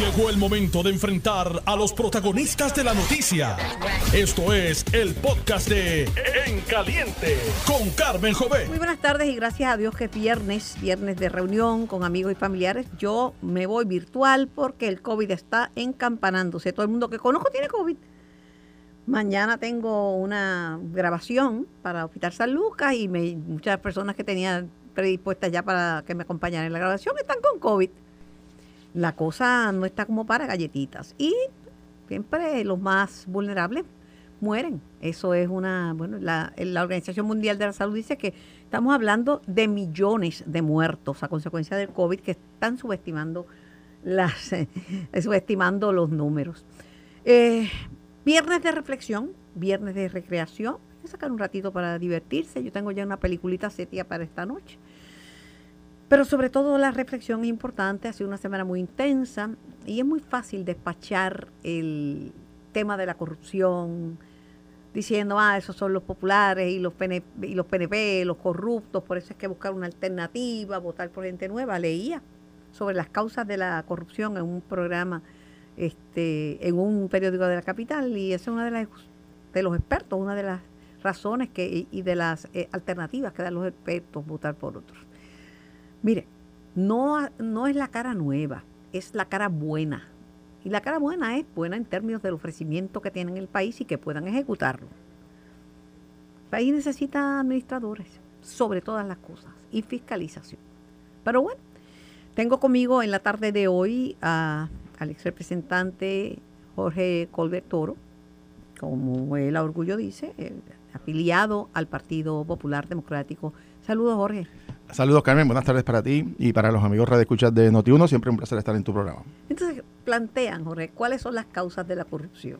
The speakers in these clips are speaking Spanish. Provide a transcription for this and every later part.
Llegó el momento de enfrentar a los protagonistas de la noticia. Esto es el podcast de En Caliente con Carmen Jové. Muy buenas tardes y gracias a Dios que es viernes, viernes de reunión con amigos y familiares. Yo me voy virtual porque el COVID está encampanándose. Todo el mundo que conozco tiene COVID. Mañana tengo una grabación para Hospital San Lucas y muchas personas que tenía predispuestas ya para que me acompañaran en la grabación están con COVID. La cosa no está como para galletitas. Y siempre los más vulnerables mueren. Eso es una, bueno, la, Organización Mundial de la Salud dice que estamos hablando de millones de muertos a consecuencia del COVID que están subestimando las subestimando los números. Eh, viernes de reflexión, viernes de recreación, hay que sacar un ratito para divertirse. Yo tengo ya una peliculita setia para esta noche. Pero sobre todo la reflexión es importante, ha sido una semana muy intensa y es muy fácil despachar el tema de la corrupción diciendo, ah, esos son los populares y los, PNP, y los PNP, los corruptos, por eso es que buscar una alternativa, votar por gente nueva. Leía sobre las causas de la corrupción en un programa, este, en un periódico de la capital y esa es una de, las, de los expertos, una de las razones que, y, de las eh, alternativas que dan los expertos votar por otros. Mire, no, no es la cara nueva, es la cara buena. Y la cara buena es buena en términos del ofrecimiento que tienen el país y que puedan ejecutarlo. El país necesita administradores, sobre todas las cosas, y fiscalización. Pero bueno, tengo conmigo en la tarde de hoy a, al ex representante Jorge Colbert Toro, como a orgullo dice, afiliado al Partido Popular Democrático. Saludos, Jorge. Saludos, Carmen. Buenas tardes para ti y para los amigos Radio Escuchas de Noti1. Siempre un placer estar en tu programa. Entonces, plantean, Jorge, ¿cuáles son las causas de la corrupción?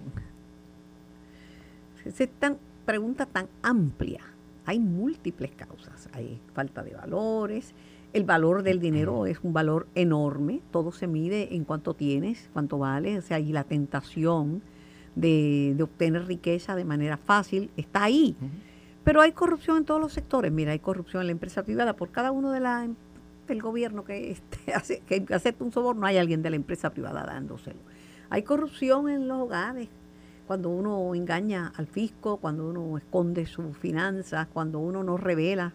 Es tan pregunta tan amplia. Hay múltiples causas. Hay falta de valores. El valor del dinero es un valor enorme. Todo se mide en cuánto tienes, cuánto vale. O sea, y la tentación de, de obtener riqueza de manera fácil está ahí. Pero hay corrupción en todos los sectores. Mira, hay corrupción en la empresa privada. Por cada uno de la, del gobierno que, este, hace, que acepta un soborno, hay alguien de la empresa privada dándoselo. Hay corrupción en los hogares. Cuando uno engaña al fisco, cuando uno esconde sus finanzas, cuando uno no revela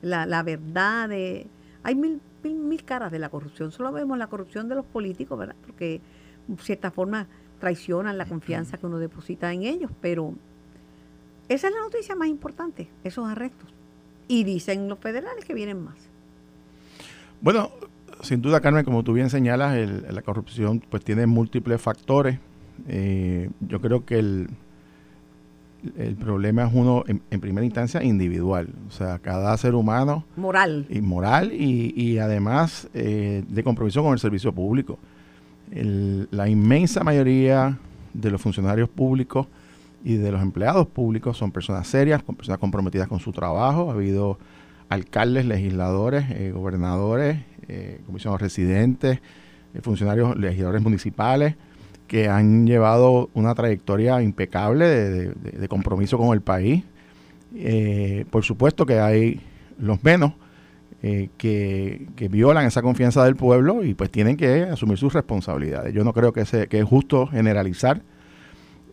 la, la verdad. De, hay mil, mil, mil caras de la corrupción. Solo vemos la corrupción de los políticos, ¿verdad? Porque de cierta forma traicionan la confianza que uno deposita en ellos, pero esa es la noticia más importante, esos arrestos. Y dicen los federales que vienen más. Bueno, sin duda, Carmen, como tú bien señalas, el, la corrupción pues tiene múltiples factores. Eh, yo creo que el, el problema es uno, en, en, primera instancia, individual. O sea, cada ser humano... Moral. Y moral y, y además eh, de compromiso con el servicio público. El, la inmensa mayoría de los funcionarios públicos y de los empleados públicos son personas serias, personas comprometidas con su trabajo. Ha habido alcaldes, legisladores, eh, gobernadores, eh, comisionados residentes, eh, funcionarios, legisladores municipales, que han llevado una trayectoria impecable de compromiso con el país. Eh, por supuesto que hay los menos que, que, violan esa confianza del pueblo y pues tienen que asumir sus responsabilidades. Yo no creo que, se, que es justo generalizar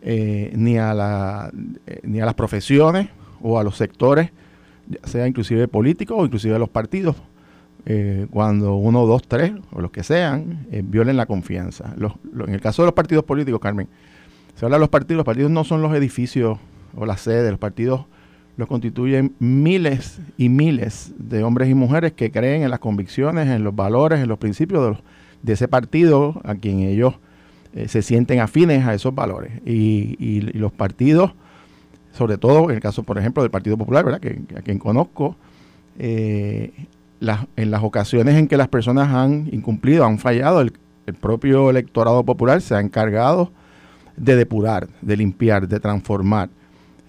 eh, ni, a la, eh, ni a las profesiones o a los sectores, sea inclusive políticos o inclusive a los partidos, eh, cuando uno, dos, tres o los que sean, eh, violen la confianza. Los, lo, en el caso de los partidos políticos, Carmen, se habla de los partidos, los partidos no son los edificios o las sedes, los partidos los constituyen miles y miles de hombres y mujeres que creen en las convicciones, en los valores, en los principios de, los, de ese partido a quien ellos eh, se sienten afines a esos valores. Y, y, los partidos, sobre todo en el caso, por ejemplo, del Partido Popular, ¿verdad? Que, a quien conozco, eh, en las ocasiones en que las personas han incumplido, han fallado, el, el, propio electorado popular se ha encargado de depurar, de limpiar, de transformar.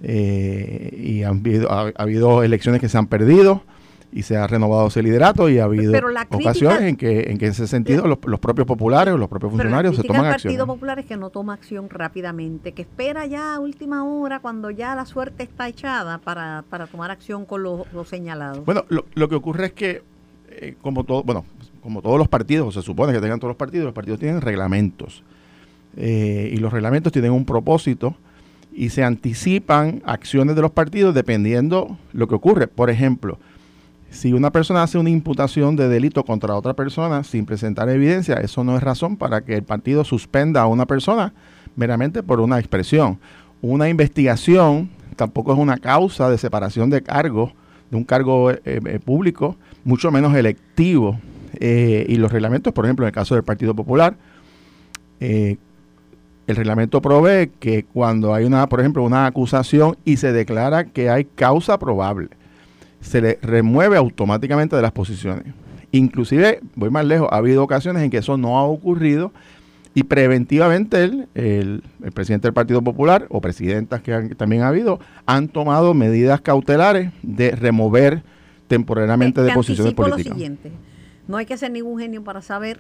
Eh, y han habido, ha, ha habido elecciones que se han perdido, y se ha renovado ese liderato y ha habido crítica, ocasiones en que en que ese sentido los, los, propios populares o los propios funcionarios se toman acción. El Partido Popular es que no toma acción rápidamente, que espera ya a última hora cuando ya la suerte está echada para, para tomar acción con los lo señalados. Bueno, lo, lo, que ocurre es que, eh, como todo, bueno, como todos los partidos, o se supone que tengan todos los partidos, los partidos tienen reglamentos. Eh, y los reglamentos tienen un propósito y se anticipan acciones de los partidos dependiendo lo que ocurre. Por ejemplo, si una persona hace una imputación de delito contra otra persona sin presentar evidencia, eso no es razón para que el partido suspenda a una persona meramente por una expresión. Una investigación tampoco es una causa de separación de cargo, de un cargo eh, eh, público, mucho menos electivo. Eh, y los reglamentos, por ejemplo, en el caso del Partido Popular, el reglamento provee que cuando hay una, por ejemplo, una acusación y se declara que hay causa probable, se le remueve automáticamente de las posiciones. Inclusive, voy más lejos, ha habido ocasiones en que eso no ha ocurrido y preventivamente el, el, presidente del Partido Popular o presidentas que también ha habido han tomado medidas cautelares de remover temporariamente de posiciones políticas. Lo siguiente, no hay que ser ningún genio para saber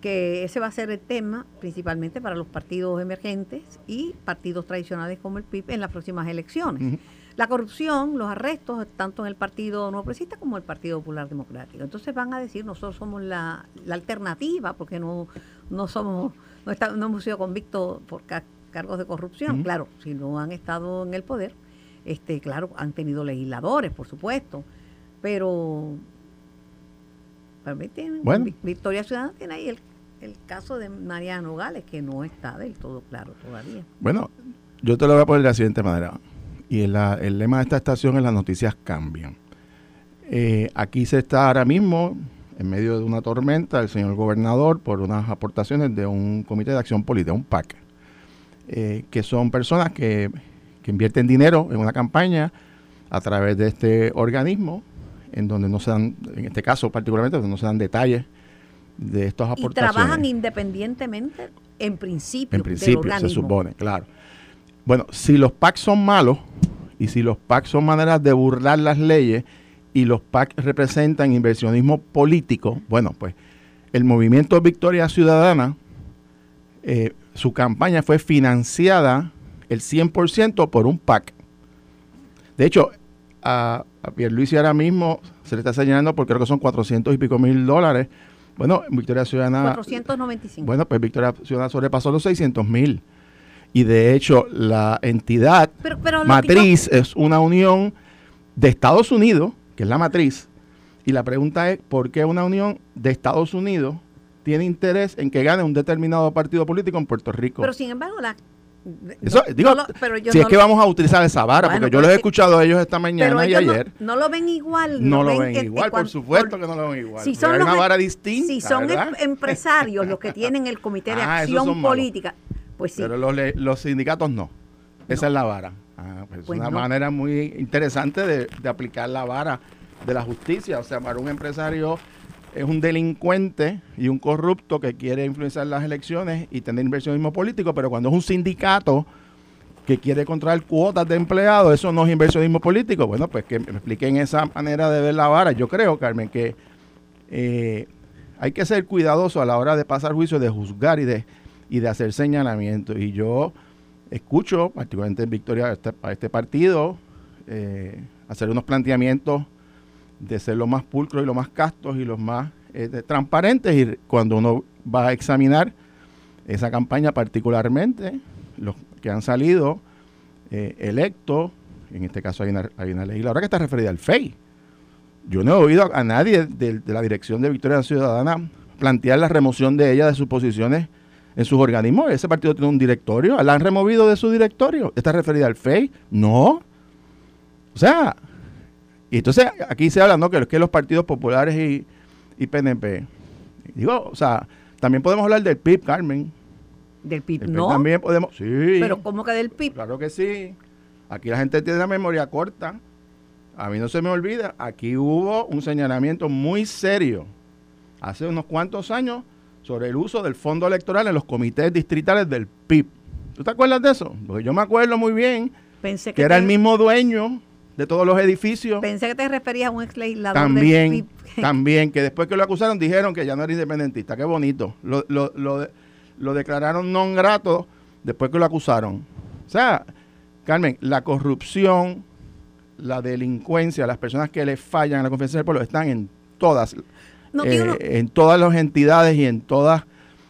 que ese va a ser el tema principalmente para los partidos emergentes y partidos tradicionales como el PIB en las próximas elecciones. La corrupción, los arrestos, tanto en el Partido No Progresista como en el Partido Popular Democrático. Entonces van a decir, nosotros somos la, alternativa porque no, no somos, no, no hemos sido convictos por cargos de corrupción. Claro, si no han estado en el poder, este, claro, han tenido legisladores, por supuesto, pero bueno. Victoria Ciudadana tiene ahí el, el caso de Mariano Gales, que no está del todo claro todavía. Bueno, yo te lo voy a poner de la siguiente manera y el lema de esta estación es las noticias cambian. Eh, aquí se está ahora mismo en medio de una tormenta el señor gobernador por unas aportaciones de un comité de acción política, un PAC, eh, que son personas que, invierten dinero en una campaña a través de este organismo, en donde no se dan, en este caso particularmente, donde no se dan detalles de estas aportaciones. Y trabajan independientemente, en principio. En principio, se supone, claro. Bueno, si los PAC son malos y si los PAC son maneras de burlar las leyes y los PAC representan inversionismo político, bueno, pues el movimiento Victoria Ciudadana, eh, su campaña fue financiada el 100% por un PAC. De hecho, a, a Pierluisi ahora mismo se le está señalando porque creo que son 400 y pico mil dólares. Bueno, Victoria Ciudadana... 495. Bueno, pues Victoria Ciudadana sobrepasó los 600 mil y de hecho la entidad matriz es una unión de Estados Unidos, que es la matriz, y la pregunta es, ¿por qué una unión de Estados Unidos tiene interés en que gane un determinado partido político en Puerto Rico? Pero sin embargo, la... digo, si es que vamos a utilizar esa vara, porque yo los he escuchado a ellos esta mañana y ayer. No, lo ven igual. No, lo ven, igual, por supuesto que no lo ven igual. Si son una vara distinta. Si son em- empresarios los que tienen el Comité de ah, Acción Política, pues Pero los, los sindicatos no. Esa es la vara. Ah, pues es pues una manera muy interesante de, aplicar la vara de la justicia. O sea, para un empresario es un delincuente y un corrupto que quiere influenciar las elecciones y tener inversionismo político, pero cuando es un sindicato que quiere controlar cuotas de empleados, eso no es inversionismo político. Bueno, pues que me expliquen esa manera de ver la vara. Yo creo, Carmen, que eh, hay que ser cuidadoso a la hora de pasar juicio, de juzgar y de y de hacer señalamientos. Y yo escucho, particularmente en Victoria, a este, este partido, eh, hacer unos planteamientos de ser lo más pulcros y lo más castos y los más eh, transparentes. Y cuando uno va a examinar esa campaña, particularmente los que han salido eh, electos, en este caso hay una, hay una que está referida al FEI. Yo no he oído a, nadie de, la dirección de Victoria Ciudadana plantear la remoción de ella de sus posiciones en sus organismos. Ese partido tiene un directorio. ¿La han removido de su directorio? ¿Está referida al FEI? No. O sea, y entonces aquí se habla, ¿no? Que, que los partidos populares y, y PNP. Digo, o sea, también podemos hablar del PIB, Carmen. ¿Del PIB? no. También podemos, sí. ¿Pero cómo que del PIB? Claro que sí. Aquí la gente tiene la memoria corta. A mí no se me olvida, aquí hubo un señalamiento muy serio hace unos cuantos años sobre el uso del fondo electoral en los comités distritales del PIB. ¿Tú te acuerdas de eso? Porque yo me acuerdo muy bien Pensé que, era el mismo dueño de todos los edificios. Pensé que te referías a un ex legislador también, del PIB. También, que después que lo acusaron dijeron que ya no era independentista. Qué bonito. Lo, lo, lo, lo declararon non grato después que lo acusaron. O sea, Carmen, la corrupción, la delincuencia, las personas que le fallan a la confianza del pueblo están en todas en todas las entidades y en todas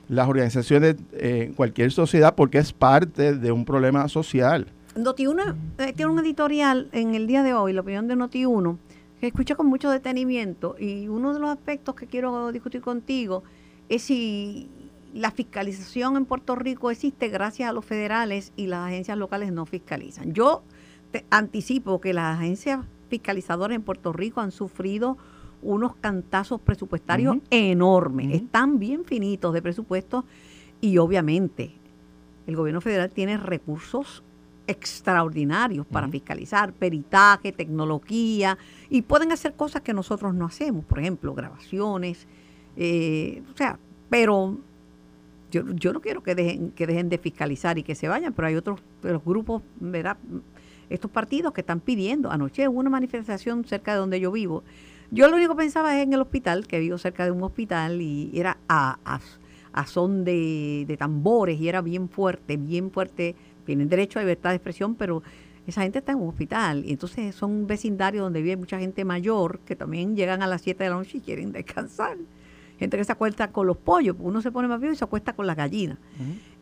las organizaciones, en cualquier sociedad, porque es parte de un problema social. Noti1 tiene un editorial en el día de hoy, la opinión de Noti1, que escucha con mucho detenimiento y uno de los aspectos que quiero discutir contigo es si la fiscalización en Puerto Rico existe gracias a los federales y las agencias locales no fiscalizan. Yo te anticipo que las agencias fiscalizadoras en Puerto Rico han sufrido unos cantazos presupuestarios enormes, están bien finitos de presupuesto y obviamente el gobierno federal tiene recursos extraordinarios para fiscalizar, peritaje, tecnología, y pueden hacer cosas que nosotros no hacemos, por ejemplo, grabaciones, eh, o sea, pero yo, yo no quiero que dejen, que dejen de fiscalizar y que se vayan, pero hay otros los grupos, ¿verdad? estos partidos que están pidiendo. Anoche hubo una manifestación cerca de donde yo vivo. Yo lo único que pensaba es en el hospital, que vivo cerca de un hospital, y era a, a, son de, de tambores, y era bien fuerte, bien fuerte tienen derecho a libertad de expresión, pero esa gente está en un hospital y entonces son vecindarios donde vive mucha gente mayor que también llegan a las 7 de la noche y quieren descansar. Gente que se acuesta con los pollos, uno se pone más viejo y se acuesta con las gallinas.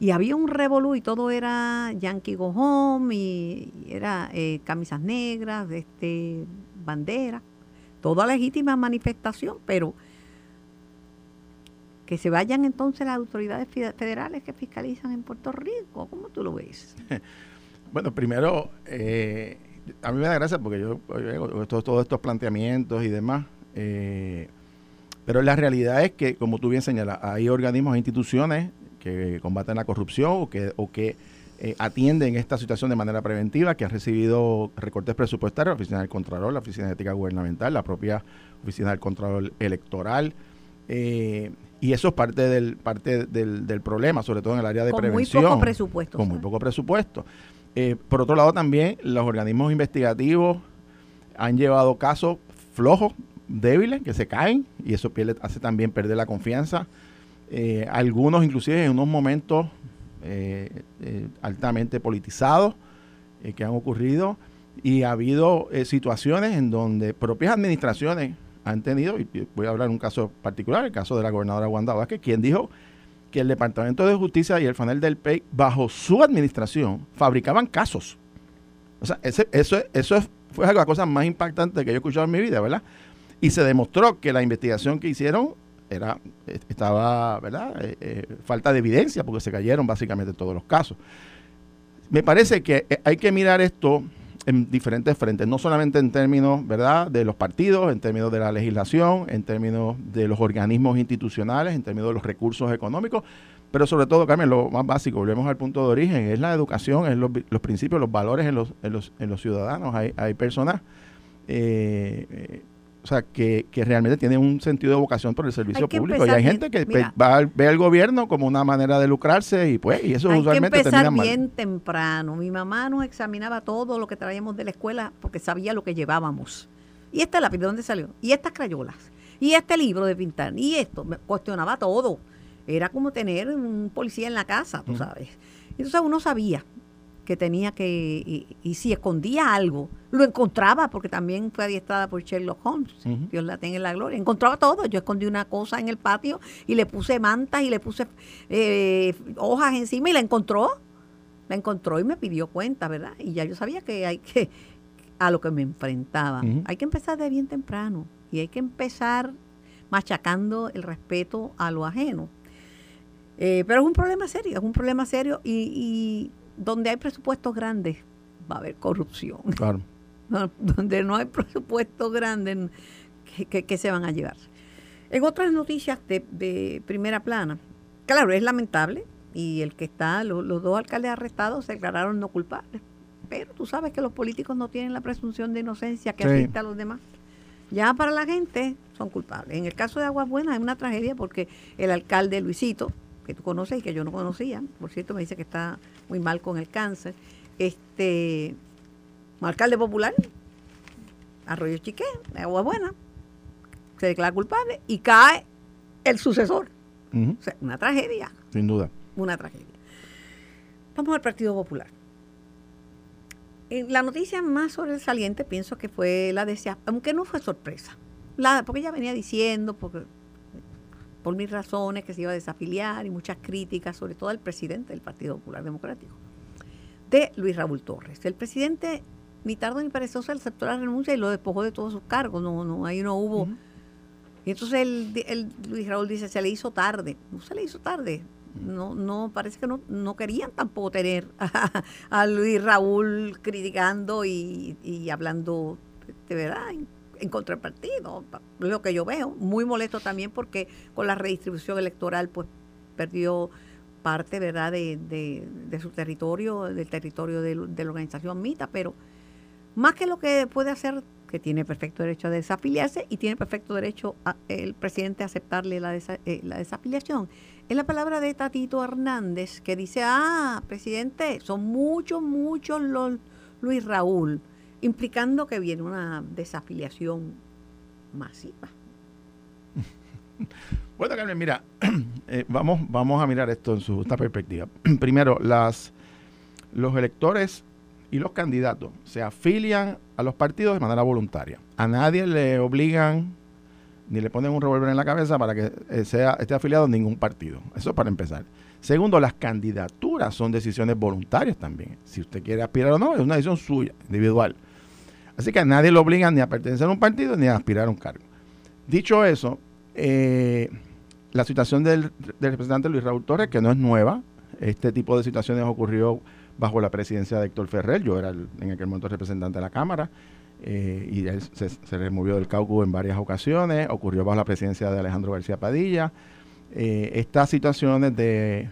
Y había un revolú y todo era Yankee Go Home y era eh, camisas negras, este, bandera, toda legítima manifestación, pero que se vayan entonces las autoridades federales que fiscalizan en Puerto Rico. ¿Cómo tú lo ves? bueno, primero, eh, a mí me da gracia porque yo todos, todos estos planteamientos y demás, eh, pero la realidad es que, como tú bien señalas, hay organismos e instituciones que combaten la corrupción o que, o que eh, atienden esta situación de manera preventiva, que han recibido recortes presupuestarios, la Oficina del Contralor, la Oficina de Ética Gubernamental, la propia Oficina del Contralor Electoral. Eh, y eso es parte del parte del, del, problema, sobre todo en el área de prevención. Con muy poco presupuesto. Con muy poco presupuesto. Eh, por otro lado, también los organismos investigativos han llevado casos flojos, débiles, que se caen, y eso hace también perder la confianza. Eh, algunos, inclusive, en unos momentos eh, altamente politizados que han ocurrido, y ha habido situaciones en donde propias administraciones han tenido, y voy a hablar un caso particular, el caso de la gobernadora Wanda Vázquez, quien dijo que el Departamento de Justicia y el FANEL del PEI, bajo su administración, fabricaban casos. O sea, ese, eso, eso fue la cosa más impactante que yo he escuchado en mi vida, ¿verdad? Y se demostró que la investigación que hicieron era estaba, ¿verdad? Eh, eh, falta de evidencia porque se cayeron básicamente todos los casos. Me parece que eh, hay que mirar esto en diferentes frentes, no solamente en términos, ¿verdad?, de los partidos, en términos de la legislación, en términos de los organismos institucionales, en términos de los recursos económicos, pero sobre todo, Carmen, lo más básico, volvemos al punto de origen, es la educación, es los, principios, los valores en los, en los, en los ciudadanos. Hay, hay personas eh, o sea, que, que, realmente tiene un sentido de vocación por el servicio público. Y hay gente que va ve al gobierno como una manera de lucrarse y pues, y eso hay usualmente que empezar bien temprano. Mi mamá nos examinaba todo lo que traíamos de la escuela porque sabía lo que llevábamos. Y esta lápiz, ¿de dónde salió? Y estas crayolas. Y este libro de pintar. Y esto, me cuestionaba todo. Era como tener un policía en la casa, tú sabes. Entonces uno sabía que tenía que, y, si escondía algo, lo encontraba, porque también fue adiestrada por Sherlock Holmes, Dios la tenga en la gloria, encontraba todo, yo escondí una cosa en el patio y le puse mantas y le puse eh, hojas encima y la encontró, la encontró y me pidió cuenta, ¿verdad? Y ya yo sabía que hay que, a lo que me enfrentaba, hay que empezar de bien temprano y hay que empezar machacando el respeto a lo ajeno. Eh, pero es un problema serio, es un problema serio y donde hay presupuestos grandes va a haber corrupción. Claro. donde no hay presupuestos grandes, que, se van a llevar? En otras noticias de, primera plana, claro, es lamentable y el que está, los dos alcaldes arrestados se declararon no culpables. Pero tú sabes que los políticos no tienen la presunción de inocencia que afecta a los demás. Ya para la gente son culpables. En el caso de Aguas Buenas es una tragedia porque el alcalde Luisito, que tú conoces y que yo no conocía, por cierto me dice que está muy mal con el cáncer, este, alcalde popular, Arroyo Chiqué, Agua Buena, se declara culpable y cae el sucesor. o sea, una tragedia. Sin duda. Una tragedia. Vamos al Partido Popular. la noticia más sobresaliente pienso que fue la de aunque no fue sorpresa, la, porque ella venía diciendo, porque por mis razones, que se iba a desafiliar y muchas críticas, sobre todo al presidente del Partido Popular Democrático, de Luis Raúl Torres. El presidente, ni tardo ni perezoso, aceptó la renuncia y lo despojó de todos sus cargos. No, no, ahí no hubo. Y entonces el, Luis Raúl dice, se le hizo tarde. No se le hizo tarde. No, no, parece que no, no querían tampoco tener a, Luis Raúl criticando y, y hablando de verdad en contra del partido, lo que yo veo. Muy molesto también porque con la redistribución electoral pues perdió parte, ¿verdad?, de, de, su territorio, del territorio de, la organización MITA, pero más que lo que puede hacer, que tiene perfecto derecho a desafiliarse y tiene perfecto derecho el presidente a aceptarle la, eh, la desafiliación, es la palabra de Tatito Hernández, que dice, ah, presidente, son muchos, muchos los Luis Raúl implicando que viene una desafiliación masiva. Bueno, Carmen, mira, eh, vamos, vamos a mirar esto en su esta perspectiva. Primero, las, los electores y los candidatos se afilian a los partidos de manera voluntaria. A nadie le obligan ni le ponen un revólver en la cabeza para que eh, sea, esté afiliado a ningún partido. Eso para empezar. Segundo, las candidaturas son decisiones voluntarias también. Si usted quiere aspirar o no, es una decisión suya, individual. Así que a nadie lo obligan ni a pertenecer a un partido ni a aspirar a un cargo. Dicho eso, eh, la situación del, representante Luis Raúl Torres, que no es nueva, este tipo de situaciones ocurrió bajo la presidencia de Héctor Ferrer, yo era en aquel momento representante de la Cámara, eh, y él se, removió del caucus en varias ocasiones, ocurrió bajo la presidencia de Alejandro García Padilla. Eh, estas situaciones de,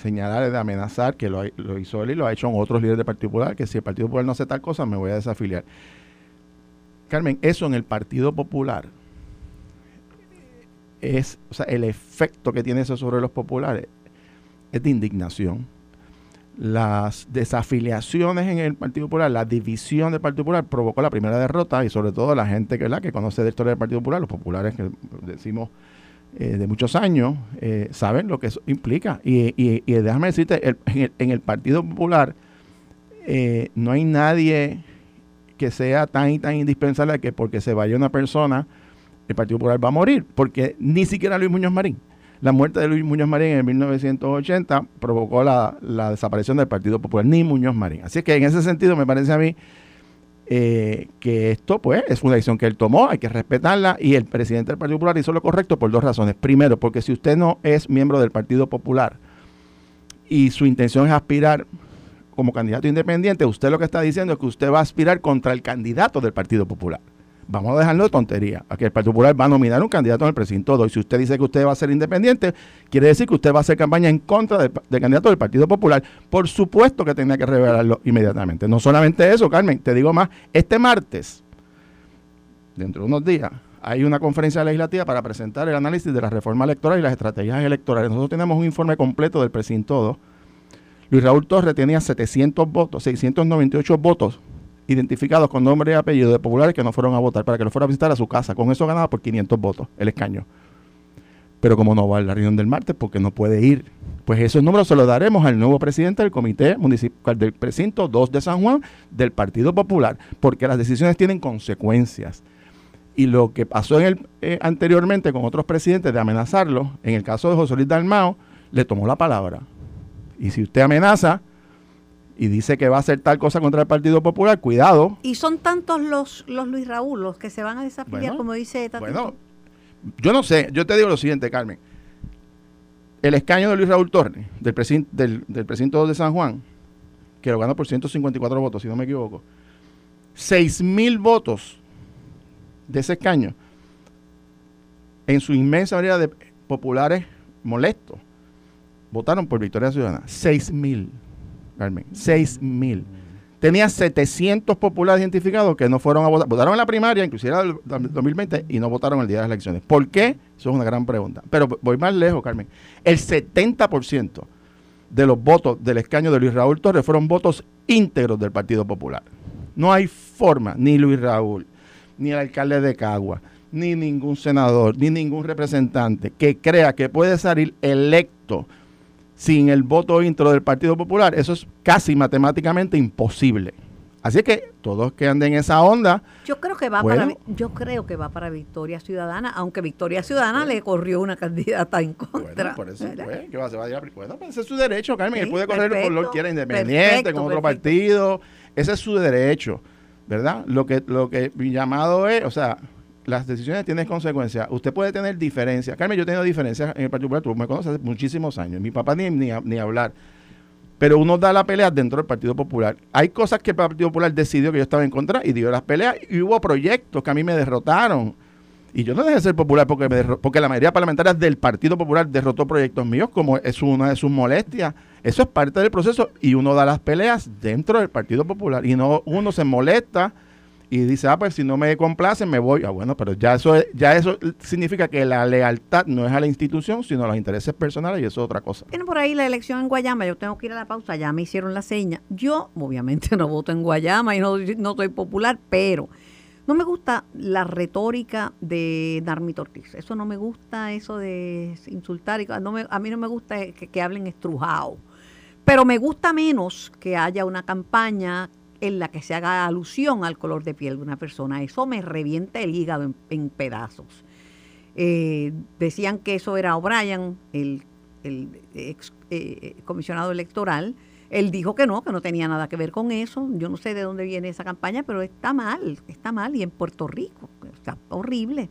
señalar, de amenazar, que lo, lo, hizo él y lo ha hecho en otros líderes del Partido Popular, que si el Partido Popular no hace tal cosa, me voy a desafiliar. Carmen, eso en el Partido Popular es, o sea, el efecto que tiene eso sobre los populares es de indignación. Las desafiliaciones en el Partido Popular, la división del Partido Popular provocó la primera derrota y sobre todo la gente que, que conoce la historia del Partido Popular, los populares que decimos eh, de muchos años, eh, saben lo que eso implica. Y, y, déjame decirte, en, el, Partido Popular eh, no hay nadie que sea tan y tan indispensable que porque se vaya una persona, el Partido Popular va a morir, porque ni siquiera Luis Muñoz Marín. La muerte de Luis Muñoz Marín en 1980 provocó la, desaparición del Partido Popular, ni Muñoz Marín. Así que en ese sentido me parece a mí eh, que esto pues es una decisión que él tomó, hay que respetarla y el presidente del Partido Popular hizo lo correcto por dos razones. Primero, porque si usted no es miembro del Partido Popular y su intención es aspirar como candidato independiente, usted lo que está diciendo es que usted va a aspirar contra el candidato del Partido Popular. Vamos a dejarlo de tontería. Aquí el Partido Popular va a nominar un candidato en el precinto Y si usted dice que usted va a ser independiente, quiere decir que usted va a hacer campaña en contra del, candidato del Partido Popular. Por supuesto que tenía que revelarlo inmediatamente. No solamente eso, Carmen, te digo más. Este martes, dentro de unos días, hay una conferencia legislativa para presentar el análisis de la reforma electoral y las estrategias electorales. Nosotros tenemos un informe completo del precinto 2 Luis Raúl Torres tenía 700 votos, 698 votos identificados con nombre y apellido de populares que no fueron a votar para que lo fuera a visitar a su casa. Con eso ganaba por 500 votos el escaño. Pero como no va a la reunión del martes porque no puede ir, pues esos números se los daremos al nuevo presidente del Comité Municipal del Precinto 2 de San Juan del Partido Popular, porque las decisiones tienen consecuencias. Y lo que pasó eh, anteriormente con otros presidentes de amenazarlo, en el caso de José Luis Dalmao, le tomó la palabra. Y si usted amenaza y dice que va a hacer tal cosa contra el Partido Popular, cuidado. Y son tantos los, los Luis Raúl los que se van a desafiar, como dice Tatito. Bueno, yo no sé, yo te digo lo siguiente, Carmen. El escaño de Luis Raúl Torres, del, del, del precinto de San Juan, que lo ganó por 154 votos, si no me equivoco, 6 mil votos de ese escaño, en su inmensa mayoría de populares molestos, votaron por Victoria Ciudadana. 6 mil, Carmen. 6 mil. Tenía 700 populares identificados que no fueron a votar. Votaron en la primaria, inclusive el 2020, y no votaron el día de las elecciones. ¿Por qué? Eso es una gran pregunta. Pero voy más lejos, Carmen. El 70% de los votos del escaño de Luis Raúl Torres fueron votos íntegros del Partido Popular. No hay forma, ni Luis Raúl, ni el alcalde de Cagua, ni ningún senador, ni ningún representante que crea que puede salir electo sin el voto intro del Partido Popular, eso es casi matemáticamente imposible. Así que todos que anden en esa onda. Yo creo que va para yo creo que va para Victoria Ciudadana, aunque Victoria Ciudadana le corrió una candidata en contra. Bueno, por eso pues, que va, se va a ir bueno, pues ese es su derecho, Carmen, él puede correr por lo que quiera independiente, con otro partido, ese es su derecho, ¿verdad? Lo que lo que mi llamado es, o sea, las decisiones tienen consecuencias. Usted puede tener diferencias. Carmen, yo he tenido diferencias en el Partido Popular, tú me conoces hace muchísimos años. Mi papá ni, ni, ni hablar pero uno da la pelea dentro del Partido Popular. Hay cosas que el Partido Popular decidió que yo estaba en contra y dio las peleas y hubo proyectos que a mí me derrotaron. Y yo no dejé de ser popular porque, me porque la mayoría parlamentaria del Partido Popular derrotó proyectos míos, como es una de sus molestias. Eso es parte del proceso y uno da las peleas dentro del Partido Popular y no uno se molesta y dice, ah, pues si no me complacen, me voy. Ah, bueno, pero ya eso, ya eso significa que la lealtad no es a la institución, sino a los intereses personales y eso es otra cosa. Tiene por ahí la elección en Guayama, yo tengo que ir a la pausa, ya me hicieron la seña. Yo, obviamente, no voto en Guayama y no, no soy popular, pero no me gusta la retórica de Darmi Ortiz. Eso no me gusta, eso de insultar. Y, no a mí no me gusta que, que hablen estrujado. Pero me gusta menos que haya una campaña en la que se haga alusión al color de piel de una persona. Eso me revienta el hígado en, pedazos. Eh, decían que eso era O'Brien, el, ex eh, comisionado electoral. Él dijo que no, que no tenía nada que ver con eso. Yo no sé de dónde viene esa campaña, pero está mal, está mal. Y en Puerto Rico, está horrible.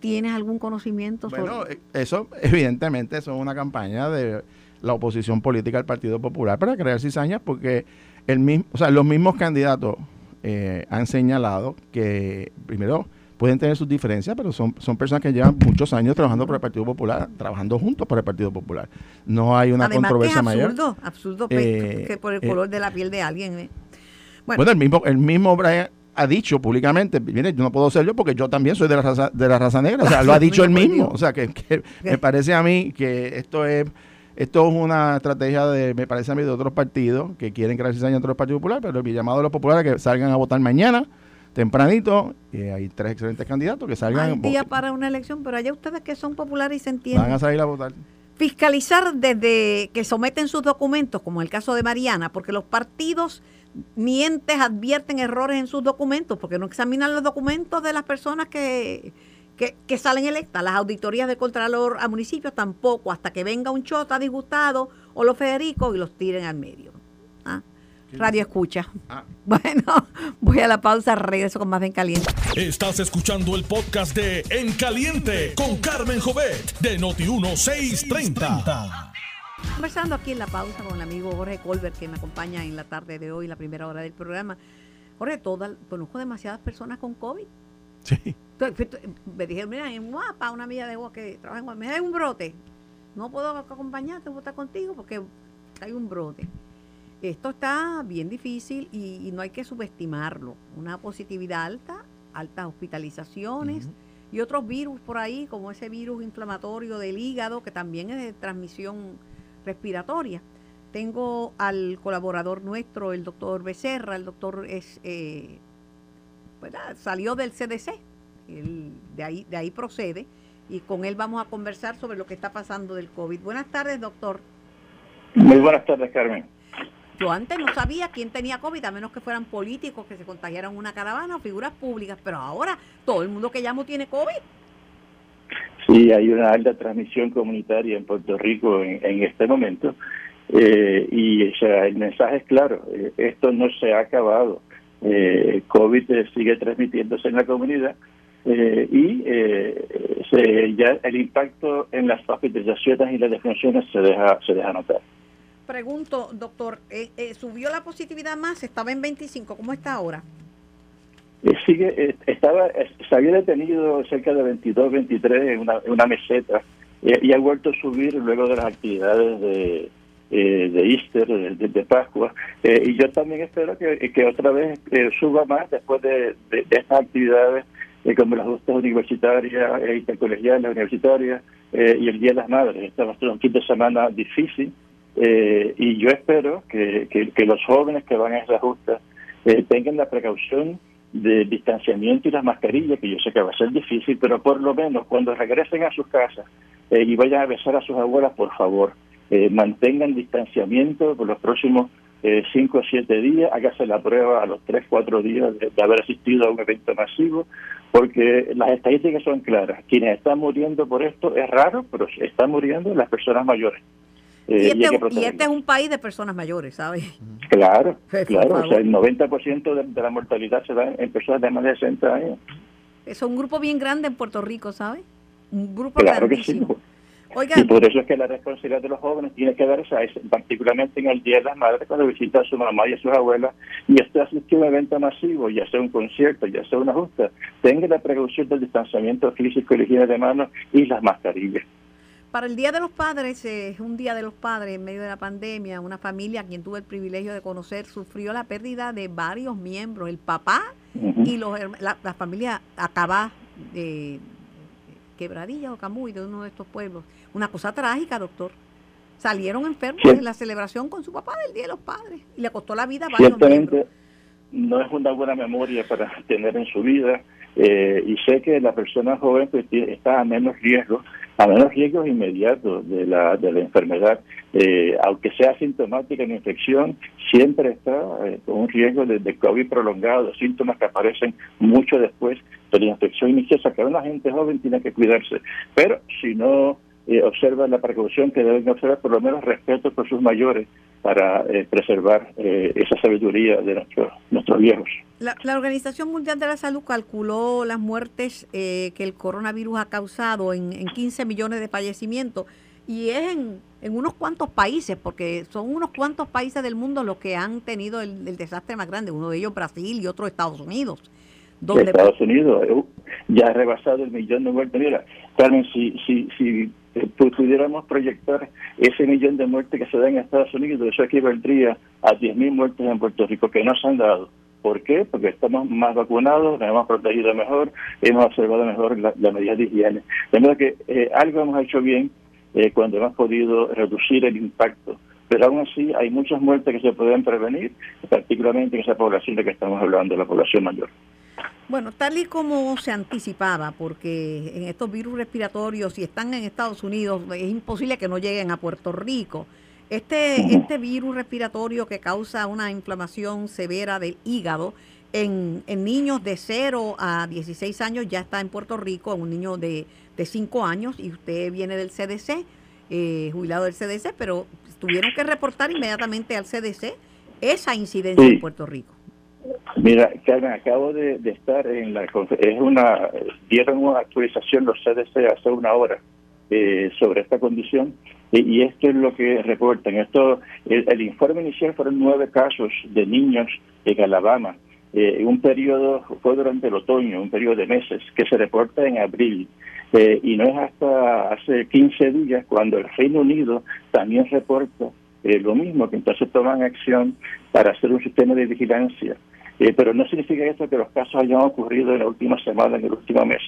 ¿Tienes algún conocimiento sobre Bueno, eh, eso evidentemente eso es una campaña de la oposición política al Partido Popular para crear cizañas porque el mismo, o sea, los mismos candidatos eh, han señalado que, primero, pueden tener sus diferencias, pero son, son personas que llevan muchos años trabajando por el Partido Popular, trabajando juntos por el Partido Popular. No hay una controversia que es absurdo, Absurdo, pues, eh, que por el eh, color de la piel de alguien. Bueno. el mismo, el mismo Brian ha dicho públicamente, mire, yo no puedo ser yo porque yo también soy de la raza, de la raza negra, o sea, lo ha dicho él mismo, o sea, que me parece a mí que esto es esto es una estrategia de, me parece a mí, de otros partidos que quieren crear cizaña entre los partidos populares, pero mi llamado a los populares que salgan a votar mañana, tempranito, y hay tres excelentes candidatos que salgan. Hay día para una elección, pero allá ustedes que son populares y se entienden. Van a salir a votar. Fiscalizar desde que someten sus documentos, como el caso de Mariana, porque los partidos mientes advierten errores en sus documentos, porque no examinan los documentos de las personas que que, salen electas. Las auditorías de Contralor a municipios tampoco, hasta que venga un chota disgustado o los Federicos y los tiren al medio. ¿Ah? Radio escucha. Ah. Bueno, voy a la pausa, regreso con más de En Caliente. Estás escuchando el podcast de En Caliente con Carmen Jovet de Noti1630. Conversando aquí en la pausa con el amigo Jorge Colbert que me acompaña en la tarde de hoy, la primera hora del programa. Jorge, toda, conozco demasiadas personas con COVID. Sí. Me dijeron, mira, en Guapa, una amiga de Guapa que trabaja en Guapa, me hay un brote. No puedo acompañarte, voy estar contigo porque hay un brote. Esto está bien difícil y, no hay que subestimarlo. Una positividad alta, altas hospitalizaciones y otros virus por ahí, como ese virus inflamatorio del hígado, que también es de transmisión respiratoria. Tengo al colaborador nuestro, el doctor Becerra, el doctor es eh, salió del CDC, de, ahí, de ahí procede, y con él vamos a conversar sobre lo que está pasando del COVID. Buenas tardes, doctor. Muy buenas tardes, Carmen. Yo antes no sabía quién tenía COVID, a menos que fueran políticos que se contagiaran en una caravana o figuras públicas, pero ahora todo el mundo que llamo tiene COVID. Sí, hay una alta transmisión comunitaria en Puerto Rico en, este momento. Eh, y el mensaje es claro, eh, esto no se ha acabado eh, COVID sigue transmitiéndose en la comunidad eh, y eh, ya el impacto en las hospitalizaciones y las defunciones se deja se deja notar. Pregunto, doctor, eh, ¿subió la positividad más? Estaba en 25, ¿cómo está ahora? sigue, estaba, se había detenido cerca de 22, 23 en una, en una meseta y ha vuelto a subir luego de las actividades de eh, de Easter, de, Pascua, eh, y yo también espero que, que otra vez eh, suba más después de, estas actividades como las justas universitarias, intercolegiales, universitarias y el Día de las Madres. Este va a ser un fin de semana difícil y yo espero que, que, los jóvenes que van a esas justas tengan la precaución de distanciamiento y las mascarillas, que yo sé que va a ser difícil, pero por lo menos cuando regresen a sus casas y vayan a besar a sus abuelas, por favor, eh, mantengan distanciamiento por los próximos 5 o 7 días, hágase la prueba a los 3, 4 días de, haber asistido a un evento masivo, porque las estadísticas son claras. Quienes están muriendo por esto es raro, pero están muriendo las personas mayores. Eh, y, este, y, este, es un país de personas mayores, ¿sabes? Claro, claro. O sea, el 90% de, de la mortalidad se da en personas de más de 60 años. Es un grupo bien grande en Puerto Rico, ¿sabes? Un grupo claro Que sí. Y por eso es que la responsabilidad de los jóvenes tiene que darse, particularmente en el Día de las Madres, cuando visita a su mamá y a sus abuelas, y usted asiste a un evento masivo, ya sea un concierto, ya sea una justa, tenga la precaución del distanciamiento físico y la higiene de manos y las mascarillas. Para el Día de los Padres, es un Día de los Padres en medio de la pandemia. Una familia a quien tuve el privilegio de conocer sufrió la pérdida de varios miembros, el papá y los, la, familia acaba de Quebradilla o Camuy, de uno de estos pueblos. Una cosa trágica, doctor. Salieron enfermos en la celebración con su papá del Día de los Padres y le costó la vida a varios miembros. No es una buena memoria para tener en su vida eh, y sé que la persona joven pues, está a menos riesgo a menos riesgos inmediatos de la, de la enfermedad, eh, aunque sea sintomática en infección, siempre está eh, con un riesgo de, de, COVID prolongado, síntomas que aparecen mucho después de la infección inicial. O que una gente joven tiene que cuidarse, pero si no eh, observan la precaución que deben observar, por lo menos respeto por sus mayores para eh, preservar eh, esa sabiduría de nuestros, nuestros viejos. La, Organización Mundial de la Salud calculó las muertes que el coronavirus ha causado en, en 15 millones de fallecimientos y es en, en, unos cuantos países, porque son unos cuantos países del mundo los que han tenido el, desastre más grande, uno de ellos Brasil y otro Estados Unidos. Donde Estados Unidos ya ha rebasado el millón de muertes. Mira, Carmen, si, si, si eh, pudiéramos proyectar ese millón de muertes que se dan en Estados Unidos, eso equivaldría a 10.000 muertes en Puerto Rico que no se han dado. ¿Por qué? Porque estamos más vacunados, nos hemos protegido mejor, hemos observado mejor las la medidas de higiene. De modo que eh, algo hemos hecho bien eh, cuando hemos podido reducir el impacto. Pero aún así hay muchas muertes que se pueden prevenir, particularmente en esa población de que estamos hablando, la población mayor. Bueno, tal y como se anticipaba, porque en estos virus respiratorios, si están en Estados Unidos, es imposible que no lleguen a Puerto Rico. Este, este virus respiratorio que causa una inflamación severa del hígado en, niños de 0 a 16 años ya está en Puerto Rico, en un niño de, de 5 años, y usted viene del CDC, eh, jubilado del CDC, pero tuvieron que reportar inmediatamente al CDC esa incidencia en Puerto Rico. Mira, Carmen, acabo de, estar en la es una dieron una actualización los CDC hace una hora eh, sobre esta condición y, esto es lo que reportan. Esto el, informe inicial fueron nueve casos de niños en Alabama. Eh, un periodo fue durante el otoño, un periodo de meses que se reporta en abril. Eh, y no es hasta hace 15 días cuando el Reino Unido también reporta eh, lo mismo, que entonces toman acción para hacer un sistema de vigilancia eh, pero no significa eso que los casos hayan ocurrido en la última semana, en el último mes.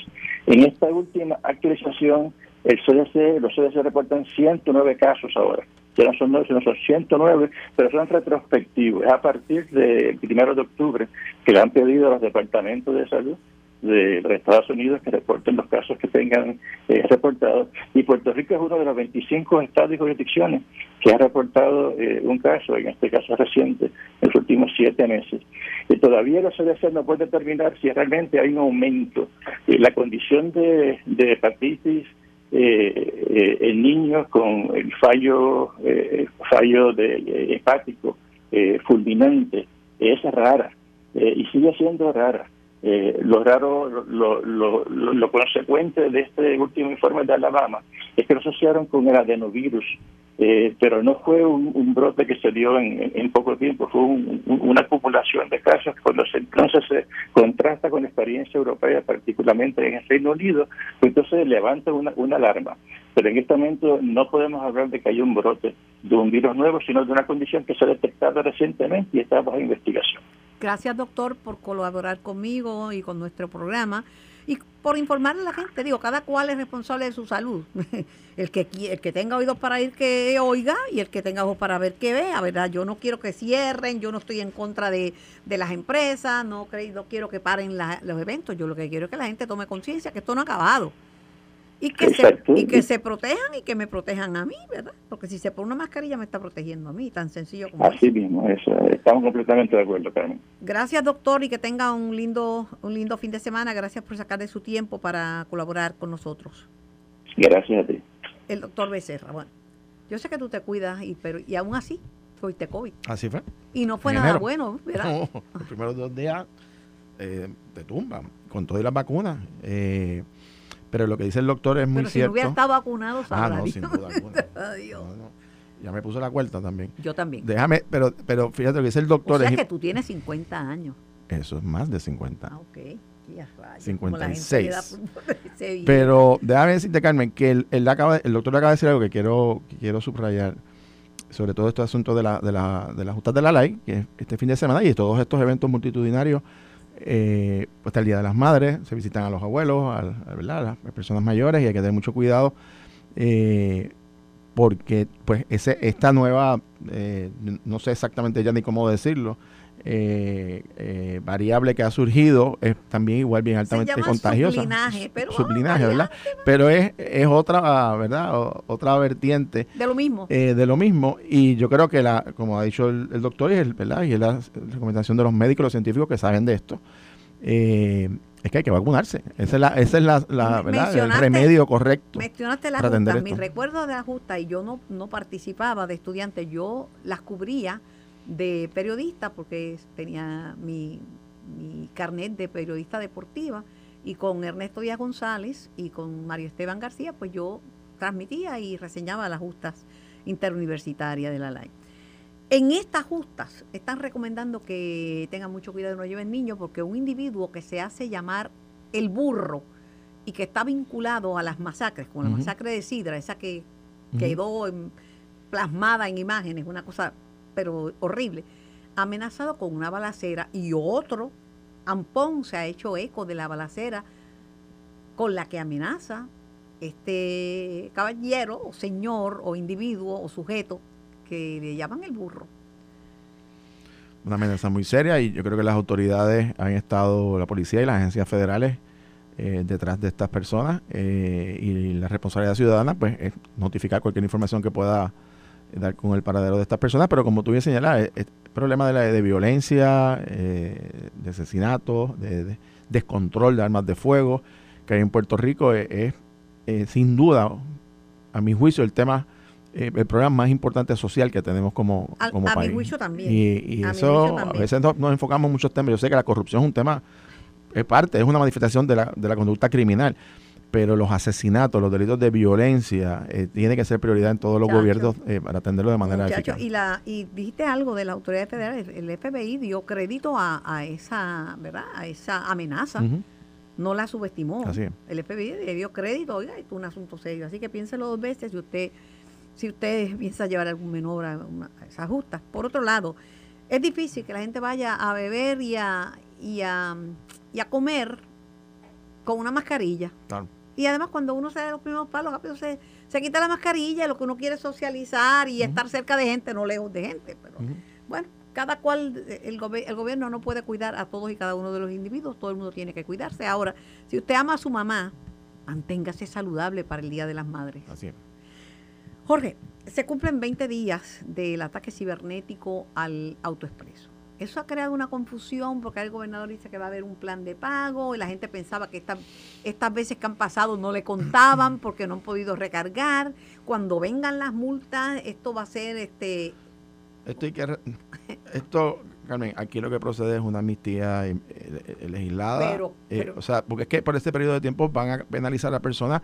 En esta última actualización, el CDC, los CDC reportan 109 casos ahora. Ya no son 9, sino son 109, pero son retrospectivos. Es a partir del primero de octubre que le han pedido a los departamentos de salud de los Estados Unidos que reporten los casos que tengan eh, reportados. Y Puerto Rico es uno de los 25 estados y jurisdicciones que ha reportado eh, un caso, en este caso reciente, en los últimos siete meses. Y todavía la CDC no puede determinar si realmente hay un aumento. Eh, la condición de, hepatitis en niños con el fallo, fallo de, hepático fulminante es rara y sigue siendo rara. Eh, lo raro, lo, lo, lo, consecuente de este último informe de Alabama es que lo asociaron con el adenovirus, eh, pero no fue un, brote que se dio en, poco tiempo, fue una acumulación de casos. Cuando se, entonces se contrasta con la experiencia europea, particularmente en el Reino Unido, pues entonces levanta una, una alarma. Pero en este momento no podemos hablar de que hay un brote de un virus nuevo, sino de una condición que se ha detectado recientemente y está bajo investigación. Gracias, doctor, por colaborar conmigo y con nuestro programa y por informarle a la gente. Digo, cada cual es responsable de su salud. el que el que tenga oídos para ir que oiga y el que tenga ojos para ver que vea, ¿verdad? Yo no quiero que cierren, yo no estoy en contra de, las empresas, no, no quiero que paren los eventos. Yo lo que quiero es que la gente tome conciencia que esto no ha acabado. Y que, se, y que se protejan y que me protejan a mí, ¿verdad? Porque si se pone una mascarilla me está protegiendo a mí, tan sencillo como Así mismo, eso. Estamos completamente de acuerdo, Carmen. Gracias, doctor, y que tenga un lindo, un lindo fin de semana. Gracias por sacar de su tiempo para colaborar con nosotros. Gracias a ti. El doctor Becerra. Bueno, yo sé que tú te cuidas, y, pero y aún así fuiste COVID. Así fue. Y no fue nada bueno, ¿verdad? No, los primeros dos días eh, te tumban con todas las vacunas. Eh, pero lo que dice el doctor es muy pero si cierto. no hubiera estado vacunado, Ah, no, sin duda alguna. No, no. Ya me puso la cuarta también. Yo también. Déjame, pero, pero fíjate lo que dice el doctor. O sea es, que tú tienes 50 años. Eso es más de 50. Ah, ok. Ya, rayos, 56. Pero Pero déjame decirte, Carmen, que el, el, acaba, el doctor acaba de decir algo que quiero, que quiero subrayar sobre todo este asunto de la, de la, de las justas de la ley, que es este fin de semana, y todos estos eventos multitudinarios, eh, pues está el Día de las Madres, se visitan a los abuelos, a, las personas mayores, y hay que tener mucho cuidado, eh, porque pues ese, esta nueva, eh, no sé exactamente ya ni cómo decirlo, eh, eh, variable que ha surgido es también igual bien altamente Se llama contagiosa. Sublinaje, pero, sublinaje, ¿verdad? Pero es, es otra, ¿verdad? O, otra vertiente. De lo mismo. Eh, de lo mismo. Y yo creo que, la como ha dicho el, el doctor, y es, ¿verdad? Y es la recomendación de los médicos, los científicos que saben de esto, eh, es que hay que vacunarse. Esa es la, esa es la, la ¿verdad? el remedio correcto. Mencionaste las justas. Mi recuerdo de las justas, y yo no, no participaba de estudiante, yo las cubría de periodista porque tenía mi, mi, carnet de periodista deportiva y con Ernesto Díaz González y con Mario Esteban García pues yo transmitía y reseñaba las justas interuniversitarias de la LAI. En estas justas están recomendando que tengan mucho cuidado y no lleven niños porque un individuo que se hace llamar el burro y que está vinculado a las masacres, como uh -huh. la masacre de Sidra, esa que uh -huh. quedó en, plasmada en imágenes, una cosa pero horrible, amenazado con una balacera y otro, Ampón, se ha hecho eco de la balacera con la que amenaza este caballero o señor o individuo o sujeto que le llaman el burro. Una amenaza muy seria y yo creo que las autoridades han estado, la policía y las agencias federales, eh, detrás de estas personas eh, y la responsabilidad ciudadana pues es notificar cualquier información que pueda dar con el paradero de estas personas, pero como tú bien señalas, el problema de, la, de violencia, eh, de asesinato, de, de, descontrol de armas de fuego que hay en Puerto Rico es, es eh, sin duda, a mi juicio, el tema, eh, el problema más importante social que tenemos como, a, como a país. mi juicio también. Y, y eso, a veces no, nos enfocamos en muchos temas. Yo sé que la corrupción es un tema, es parte, es una manifestación de la, de la conducta criminal pero los asesinatos, los delitos de violencia, eh, tiene que ser prioridad en todos los gobiernos eh, para atenderlo de manera eficaz. Y, la, y dijiste algo de la autoridad federal, el FBI dio crédito a, a esa, ¿verdad? A esa amenaza. Uh -huh. No la subestimó. Así es. El FBI le dio crédito, oiga, esto es un asunto serio. Así que piénselo dos veces si usted, si usted piensa llevar algún menor a, una, a esas justas. Por otro lado, es difícil que la gente vaya a beber y a, y a, y a comer con una mascarilla. Claro. Y además cuando uno se da los primeros palos, rápido se, se quita la mascarilla, lo que uno quiere es socializar y uh -huh. estar cerca de gente, no lejos de gente. Pero uh -huh. bueno, cada cual, el, gobe el, gobierno no puede cuidar a todos y cada uno de los individuos, todo el mundo tiene que cuidarse. Ahora, si usted ama a su mamá, manténgase saludable para el Día de las Madres. Así es. Jorge, se cumplen 20 días del ataque cibernético al autoexpreso. Eso ha creado una confusión porque el gobernador dice que va a haber un plan de pago y la gente pensaba que esta, estas veces que han pasado no le contaban porque no han podido recargar. Cuando vengan las multas, esto va a ser este. Esto hay que esto, Carmen, aquí lo que procede es una amnistía eh, eh, legislada. Pero, pero, eh, o sea, porque es que por este periodo de tiempo van a penalizar a la persona.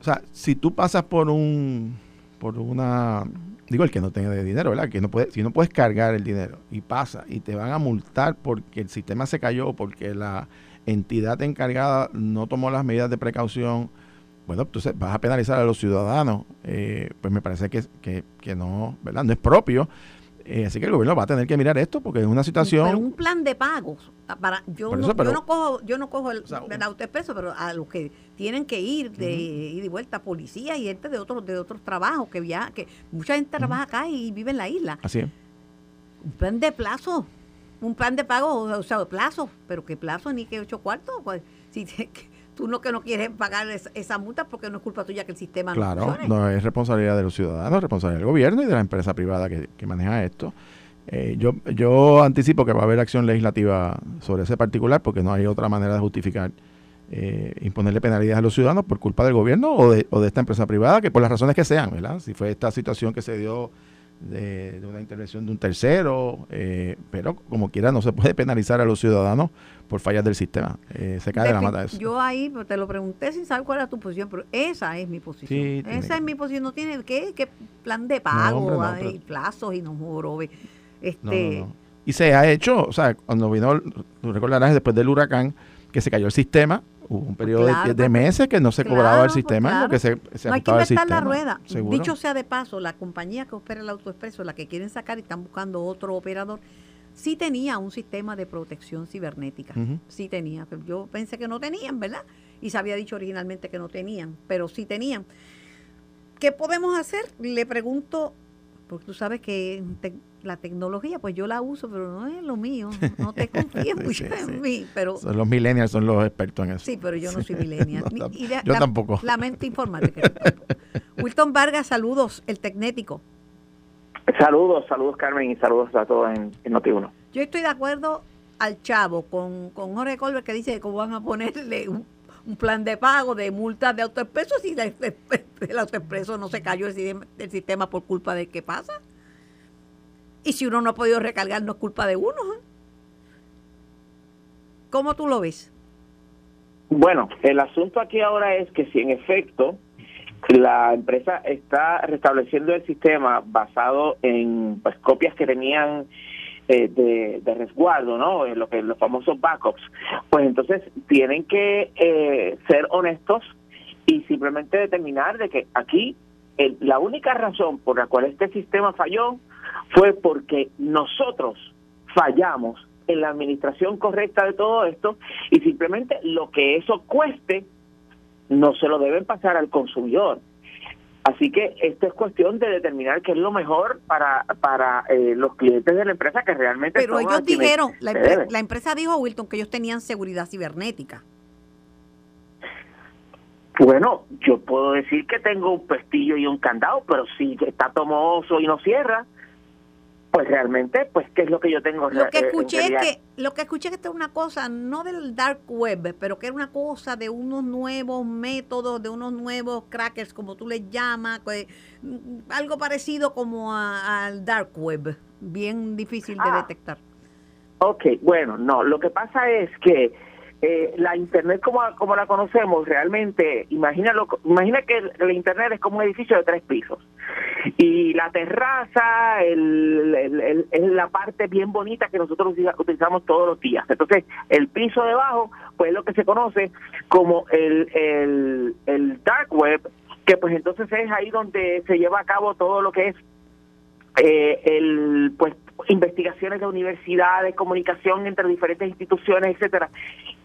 O sea, si tú pasas por un por una digo el que no tenga dinero, ¿verdad? Que no puede, si no puedes cargar el dinero y pasa y te van a multar porque el sistema se cayó, porque la entidad encargada no tomó las medidas de precaución, bueno, entonces vas a penalizar a los ciudadanos, eh, pues me parece que, que, que, no, ¿verdad? No es propio. Eh, así que el gobierno va a tener que mirar esto porque es una situación. Pero un plan de pagos. Para, yo, eso, no, pero, yo no cojo, yo no cojo el, o sea, el pero a los que tienen que ir de uh -huh. ida y vuelta, policía y gente de otros, de otros trabajos que via, que mucha gente uh -huh. trabaja acá y vive en la isla. Así es. Un plan de plazo, un plan de pago, o sea, plazo, pero qué plazo ni que ocho cuartos. Pues, si, tú no que no quieres pagar esa, multa porque no es culpa tuya que el sistema claro, no no es responsabilidad de los ciudadanos, es responsabilidad del gobierno y de la empresa privada que, que maneja esto. Eh, yo, yo anticipo que va a haber acción legislativa sobre ese particular porque no hay otra manera de justificar eh, imponerle penalidades a los ciudadanos por culpa del gobierno o de, o de esta empresa privada, que por las razones que sean, ¿verdad? Si fue esta situación que se dio de, una intervención de un tercero, eh, pero como quiera no se puede penalizar a los ciudadanos por fallas del sistema. Eh, se cae de, la mata eso. Yo ahí pues, te lo pregunté sin saber cuál era tu posición, pero esa es mi posición. esa es mi posición. No tiene ¿qué, qué plan de pago, hay plazos y no juro. Este, y se ha hecho, o sea, cuando vino, tú recordarás después del huracán que se cayó el sistema, hubo un periodo de, pues, meses que no se cobraba el sistema, lo que se, se no hay que inventar la rueda. Dicho sea de paso, la compañía que opera el autoexpreso, la que quieren sacar y están buscando otro operador, sí tenía un sistema de protección cibernética. Sí tenía. Yo pensé que no tenían, ¿verdad? Y se había dicho originalmente que no tenían, pero sí tenían. ¿Qué podemos hacer? Le pregunto, porque tú sabes que la tecnología, pues yo la uso, pero no es lo mío. No te confíes mucho en mí. Pero, los millennials son los expertos en eso. Sí, pero yo no soy millennial. yo tampoco. La mente informática. Wilton Vargas, saludos, el tecnético. Saludos, saludos Carmen y saludos a todos en, en Noti1. Yo estoy de acuerdo al chavo con, con Jorge Colbert que dice que van a ponerle un, plan de pago de multas de autoexpreso si el, autoexpreso no se cayó el, el sistema por culpa de qué pasa. Y si uno no ha podido recargar, no es culpa de uno. ¿eh? ¿Cómo tú lo ves? Bueno, el asunto aquí ahora es que si en efecto la empresa está restableciendo el sistema basado en pues, copias que tenían eh, de, resguardo, ¿no? En lo que los famosos backups, pues entonces tienen que eh, ser honestos y simplemente determinar de que aquí la única razón por la cual este sistema falló fue porque nosotros fallamos en la administración correcta de todo esto y simplemente lo que eso cueste no se lo deben pasar al consumidor. Así que esto es cuestión de determinar qué es lo mejor para, para eh, los clientes de la empresa que realmente... Pero ellos dijeron, la, la empresa dijo, Wilton, que ellos tenían seguridad cibernética. Bueno, yo puedo decir que tengo un pestillo y un candado, pero si está tomoso y no cierra, pues realmente, pues, ¿qué es lo que yo tengo? Lo que escuché es que, lo que escuché que esto es una cosa, no del dark web, pero que era una cosa de unos nuevos métodos, de unos nuevos crackers, como tú les llamas, pues, mm, algo parecido como al dark web, bien difícil de ah. detectar. Ok, bueno, no, lo que pasa es que eh, la internet como, como la conocemos realmente, imagínalo, imagina que la internet es como un edificio de tres pisos y la terraza es la parte bien bonita que nosotros utilizamos todos los días. Entonces, el piso debajo, pues es lo que se conoce como el, el, el dark web, que pues entonces es ahí donde se lleva a cabo todo lo que es eh, el pues investigaciones de universidades, comunicación entre diferentes instituciones, etcétera.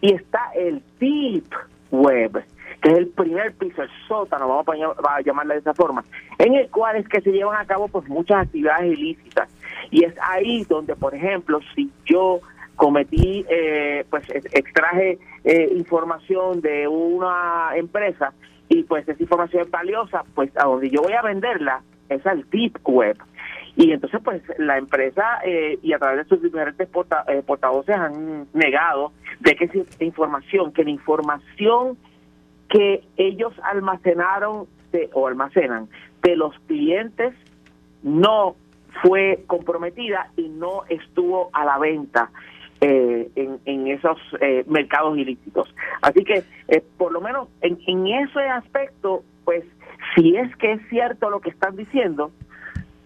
Y está el Deep Web, que es el primer piso, el sótano, vamos a llamarle de esa forma, en el cual es que se llevan a cabo pues muchas actividades ilícitas. Y es ahí donde, por ejemplo, si yo cometí, eh, pues extraje eh, información de una empresa y pues esa información es valiosa, pues a donde yo voy a venderla es al Deep Web. Y entonces, pues, la empresa eh, y a través de sus diferentes eh, portavoces han negado de que esa información, que la información que ellos almacenaron o almacenan de los clientes no fue comprometida y no estuvo a la venta eh, en, en, esos mercados ilícitos. Así que, por lo menos en, en ese aspecto, pues, si es que es cierto lo que están diciendo,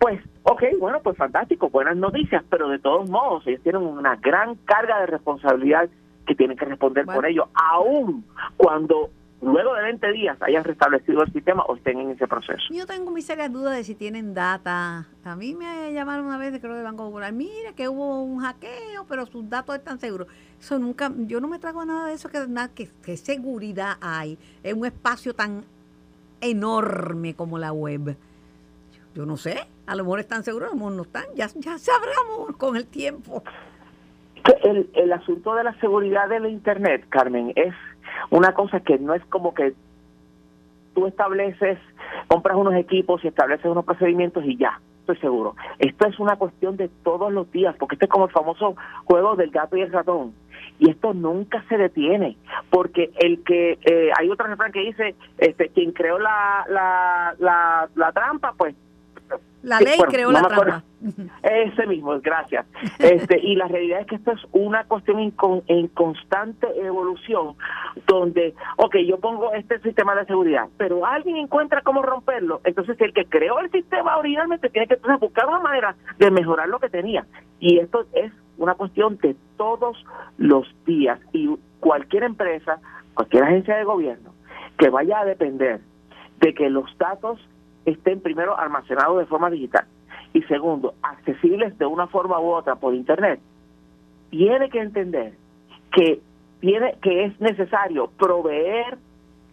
pues, ok, bueno, pues fantástico, buenas noticias, pero de todos modos, ellos tienen una gran carga de responsabilidad que tienen que responder por ello, aún cuando luego de 20 días hayan restablecido el sistema o estén en ese proceso. Yo tengo mis serias dudas de si tienen data. A mí me llamaron una vez, creo, de Banco Popular, mira que hubo un hackeo, pero sus datos están seguros. Eso nunca, yo no me trago nada de eso, que, nada, que, que seguridad hay en un espacio tan enorme como la web. Yo no sé, a lo mejor están seguros, a lo mejor no están, ya, ya sabremos con el tiempo. El, asunto de la seguridad del Internet, Carmen, es una cosa que no es como que tú estableces, compras unos equipos y estableces unos procedimientos y ya, estoy seguro. Esto es una cuestión de todos los días, porque este es como el famoso juego del gato y el ratón. Y esto nunca se detiene, porque el que, eh, hay otra refrán que dice, este, quien creó la, la, la, la trampa, pues la ley creó la trampa. Ese mismo, gracias. Este, y la realidad es que esto es una cuestión en, constante evolución, donde, ok, yo pongo este sistema de seguridad, pero alguien encuentra cómo romperlo, entonces el que creó el sistema originalmente tiene que buscar una manera de mejorar lo que tenía. Y esto es una cuestión de todos los días. Y cualquier empresa, cualquier agencia de gobierno que vaya a depender de que los datos estén primero almacenados de forma digital y segundo, accesibles de una forma u otra por internet, tiene que entender que tiene que es necesario proveer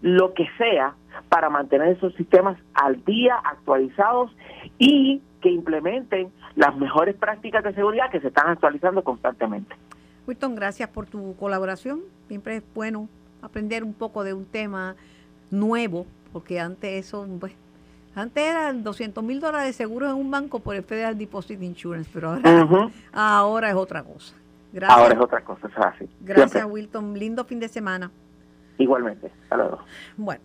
lo que sea para mantener esos sistemas al día, actualizados y que implementen las mejores prácticas de seguridad que se están actualizando constantemente. Wilton, gracias por tu colaboración. Siempre es bueno aprender un poco de un tema nuevo, porque antes eso, pues, antes eran 200 mil dólares de seguro en un banco por el Federal Deposit Insurance, pero ahora, es otra cosa. Gracias. Ahora es otra cosa, es así. Gracias, Wilton. Lindo fin de semana. Igualmente. Hasta Bueno,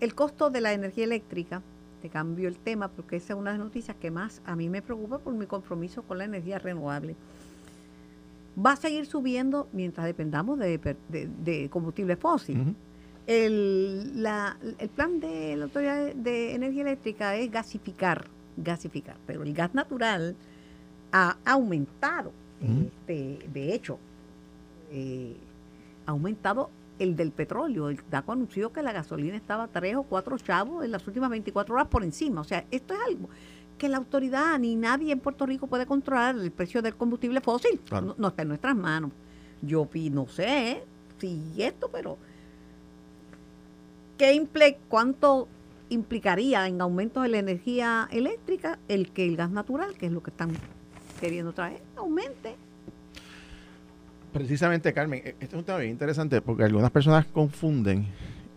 el costo de la energía eléctrica, te cambio el tema porque esa es una de las noticias que más a mí me preocupa por mi compromiso con la energía renovable. Va a seguir subiendo mientras dependamos de, de, combustibles fósiles el, la, el plan de la Autoridad de Energía Eléctrica es gasificar, gasificar, pero el gas natural ha aumentado. este, de hecho, eh, ha aumentado el del petróleo. El DACO anunció que la gasolina estaba tres o cuatro chavos en las últimas 24 horas por encima. O sea, esto es algo que la autoridad ni nadie en Puerto Rico puede controlar el precio del combustible fósil. No, está en nuestras manos. Yo no sé si esto, pero ¿Qué ¿Cuánto implicaría en aumento de la energía eléctrica el que el gas natural, que es lo que están queriendo traer, aumente? Precisamente, Carmen, e-, este es un tema bien interesante porque algunas personas confunden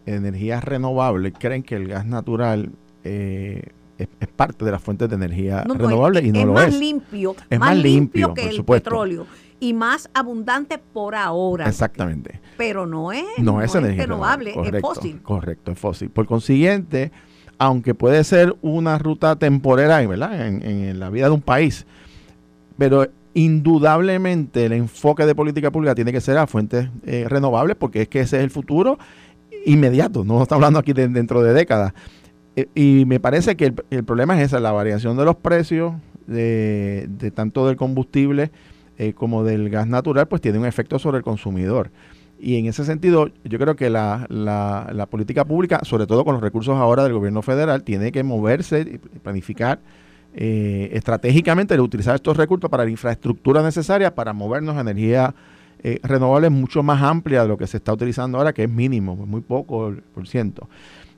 energías renovables, creen que el gas natural eh, es, parte de las fuentes de energía renovable y no lo es. Limpio, es más, limpio, que el petróleo y más abundante por ahora. Exactamente. Pero no es, no, es, renovable, es fósil. Correcto, es fósil. Por consiguiente, aunque puede ser una ruta temporera ¿verdad? En, la vida de un país, pero indudablemente el enfoque de política pública tiene que ser a fuentes eh, renovables porque es que ese es el futuro inmediato, no estamos hablando aquí de, dentro de décadas. Eh, y me parece que el, problema es esa, la variación de los precios de, de tanto del combustible eh, como del gas natural, pues tiene un efecto sobre el consumidor. Y en ese sentido, yo creo que la, la, política pública, sobre todo con los recursos ahora del gobierno federal, tiene que moverse y planificar eh, estratégicamente utilizar estos recursos para la infraestructura necesaria para movernos a energía eh, renovable mucho más amplia de lo que se está utilizando ahora, que es mínimo, muy poco por ciento.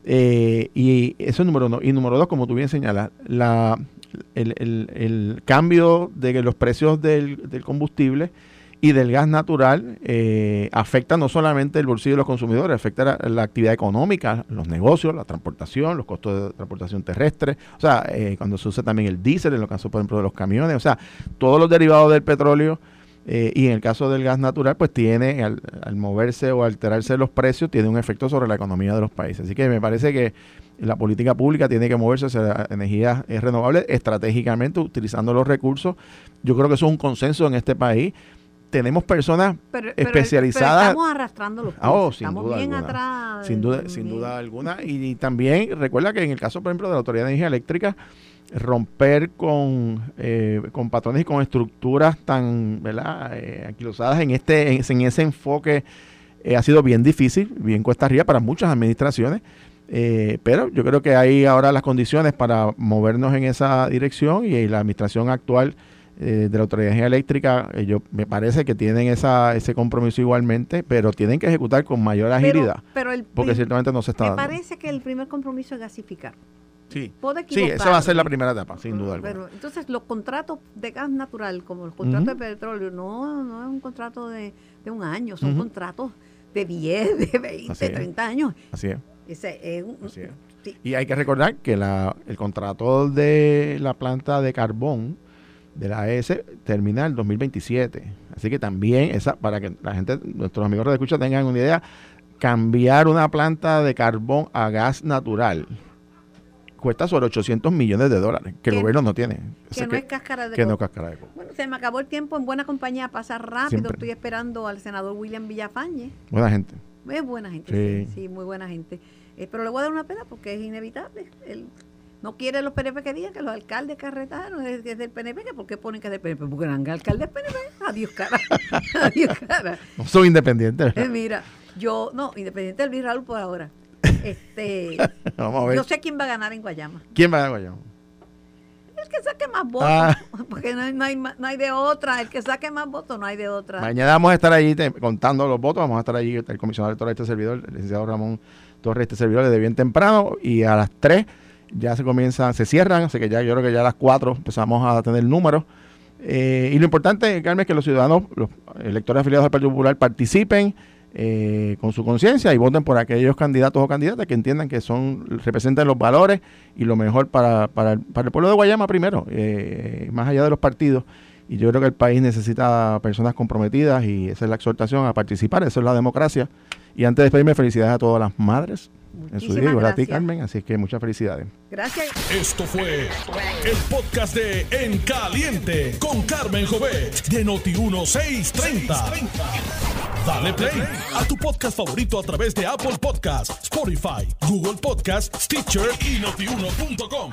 Y eso es número uno. Y número dos, como tú bien señalas, la, el, el, cambio de los precios del, del, combustible y del gas natural eh, afecta no solamente el bolsillo de los consumidores, afecta la, actividad económica, los negocios, la transportación, los costos de transportación terrestre, o sea, eh, cuando se usa también el diésel, en el caso, por ejemplo, de los camiones, o sea, todos los derivados del petróleo eh, y en el caso del gas natural, pues tiene, al, al moverse o alterarse los precios, tiene un efecto sobre la economía de los países. Así que me parece que la política pública tiene que moverse hacia energías renovables estratégicamente, utilizando los recursos. Yo creo que eso es un consenso en este país. Tenemos personas especializadas. estamos arrastrando los ah, oh, estamos bien atrás. Sin duda, sin duda alguna. Y, también recuerda que en el caso, por ejemplo, de la Autoridad de Energía Eléctrica, romper con, eh, con patrones y con estructuras tan ¿verdad? Eh, anquilosadas en, este, en, ese enfoque eh, ha sido bien difícil, bien cuesta arriba para muchas administraciones. Eh, pero yo creo que hay ahora las condiciones para movernos en esa dirección y la administración actual eh, de la Autoridad Eléctrica, yo, me parece que tienen esa, ese compromiso igualmente, pero tienen que ejecutar con mayor agilidad. Pero, el, porque ciertamente no se está Me parece que el primer compromiso es gasificar. Sí, sí, esa va a ser la primera etapa, sin duda Pero entonces los contratos de gas natural, como los contratos de petróleo, no, no es un contrato de, un año, son contratos de 10, de 20, Así es. 30 años. Así es. Ese es un- Así es. sí. Y hay que recordar que la, el contrato de la planta de carbón de la AES termina el 2027. Así que también, esa para que la gente, nuestros amigos de escucha tengan una idea, cambiar una planta de carbón a gas natural cuesta sobre 800 millones de dólares, que el Que- gobierno no tiene. O Que no es cáscara de que no coco. cáscara de coco. Bueno, se me acabó el tiempo en buena compañía, pasa rápido. Siempre. Estoy esperando al senador William Villafañe. Buena gente. Es buena gente, Sí. sí, sí, muy buena gente. Eh, pero le voy a dar una pena porque es inevitable. Él no quiere los PNP que digan que los alcaldes carretanos es, es del PNP. que ¿Por qué ponen que es del PNP? Porque eran alcaldes PNP. Adiós, cara. Adiós, cara. No soy independiente. Eh, mira, yo, no, independiente del Luis Raúl por ahora. Este, Vamos a ver. yo sé quién va a ganar en Guayama. ¿Quién va a Guayama? El que saque más votos. Ah. Porque no hay, no, hay, no hay de otra. El que saque más votos, no hay de otra. Mañana vamos a estar allí te- contando los votos. Vamos a estar allí el comisionado electoral de este servidor, el licenciado Ramón Torres, este servidor, desde bien temprano. Y a las 3 ya se comienzan, se cierran. Así que ya yo creo que ya a las 4 empezamos a tener números. Eh, y lo importante, Carmen, es que los ciudadanos, los electores afiliados al Partido Popular, participen eh, con su conciencia y voten por aquellos candidatos o candidatas que entiendan que son representan los valores y lo mejor para, para, el, para el pueblo de Guayama primero, eh, más allá de los partidos. Y yo creo que el país necesita personas comprometidas y esa es la exhortación a participar, eso es la democracia. Y antes de despedirme, felicidades a todas las madres en su día, igual a ti. Carmen, así que muchas felicidades. Gracias. Esto fue el podcast de En Caliente con Carmen Jovet de Noti1630. Dale play a tu podcast favorito a través de Apple Podcasts, Spotify, Google Podcasts, Stitcher y notiuno.com.